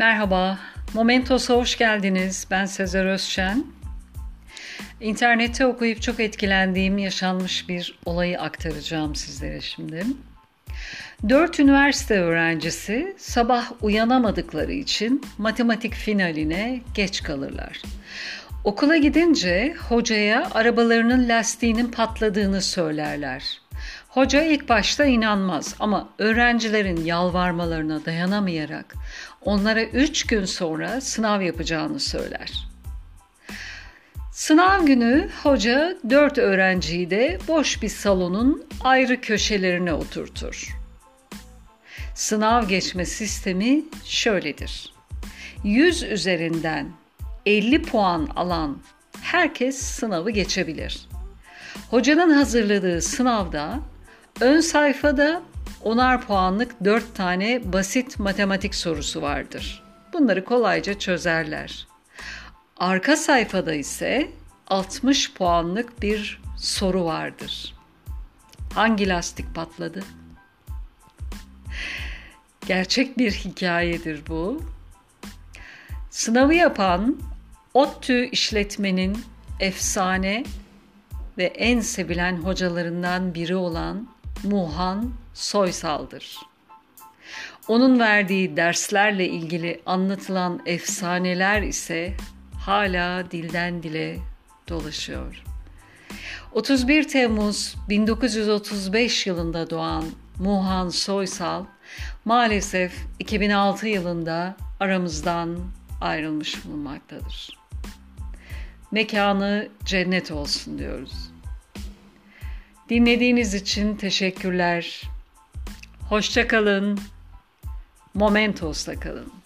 Merhaba, Momentos'a hoş geldiniz. Ben Sezer Özşen. İnternette okuyup çok etkilendiğim yaşanmış bir olayı aktaracağım sizlere şimdi. Dört üniversite öğrencisi sabah uyanamadıkları için matematik finaline geç kalırlar. Okula gidince hocaya arabalarının lastiğinin patladığını söylerler. Hoca ilk başta inanmaz ama öğrencilerin yalvarmalarına dayanamayarak onlara üç gün sonra sınav yapacağını söyler. Sınav günü hoca dört öğrenciyi de boş bir salonun ayrı köşelerine oturtur. Sınav geçme sistemi şöyledir. 100 üzerinden 50 puan alan herkes sınavı geçebilir. Hocanın hazırladığı sınavda ön sayfada onar puanlık 4 tane basit matematik sorusu vardır. Bunları kolayca çözerler. Arka sayfada ise 60 puanlık bir soru vardır. Hangi lastik patladı? Gerçek bir hikayedir bu. Sınavı yapan ODTÜ işletmenin efsane ve en sevilen hocalarından biri olan Muhan Soysal'dır. Onun verdiği derslerle ilgili anlatılan efsaneler ise hala dilden dile dolaşıyor. 31 Temmuz 1935 yılında doğan Muhan Soysal maalesef 2006 yılında aramızdan ayrılmış bulunmaktadır. Mekanı cennet olsun diyoruz. Dinlediğiniz için teşekkürler. Hoşça kalın. Momentos'ta kalın.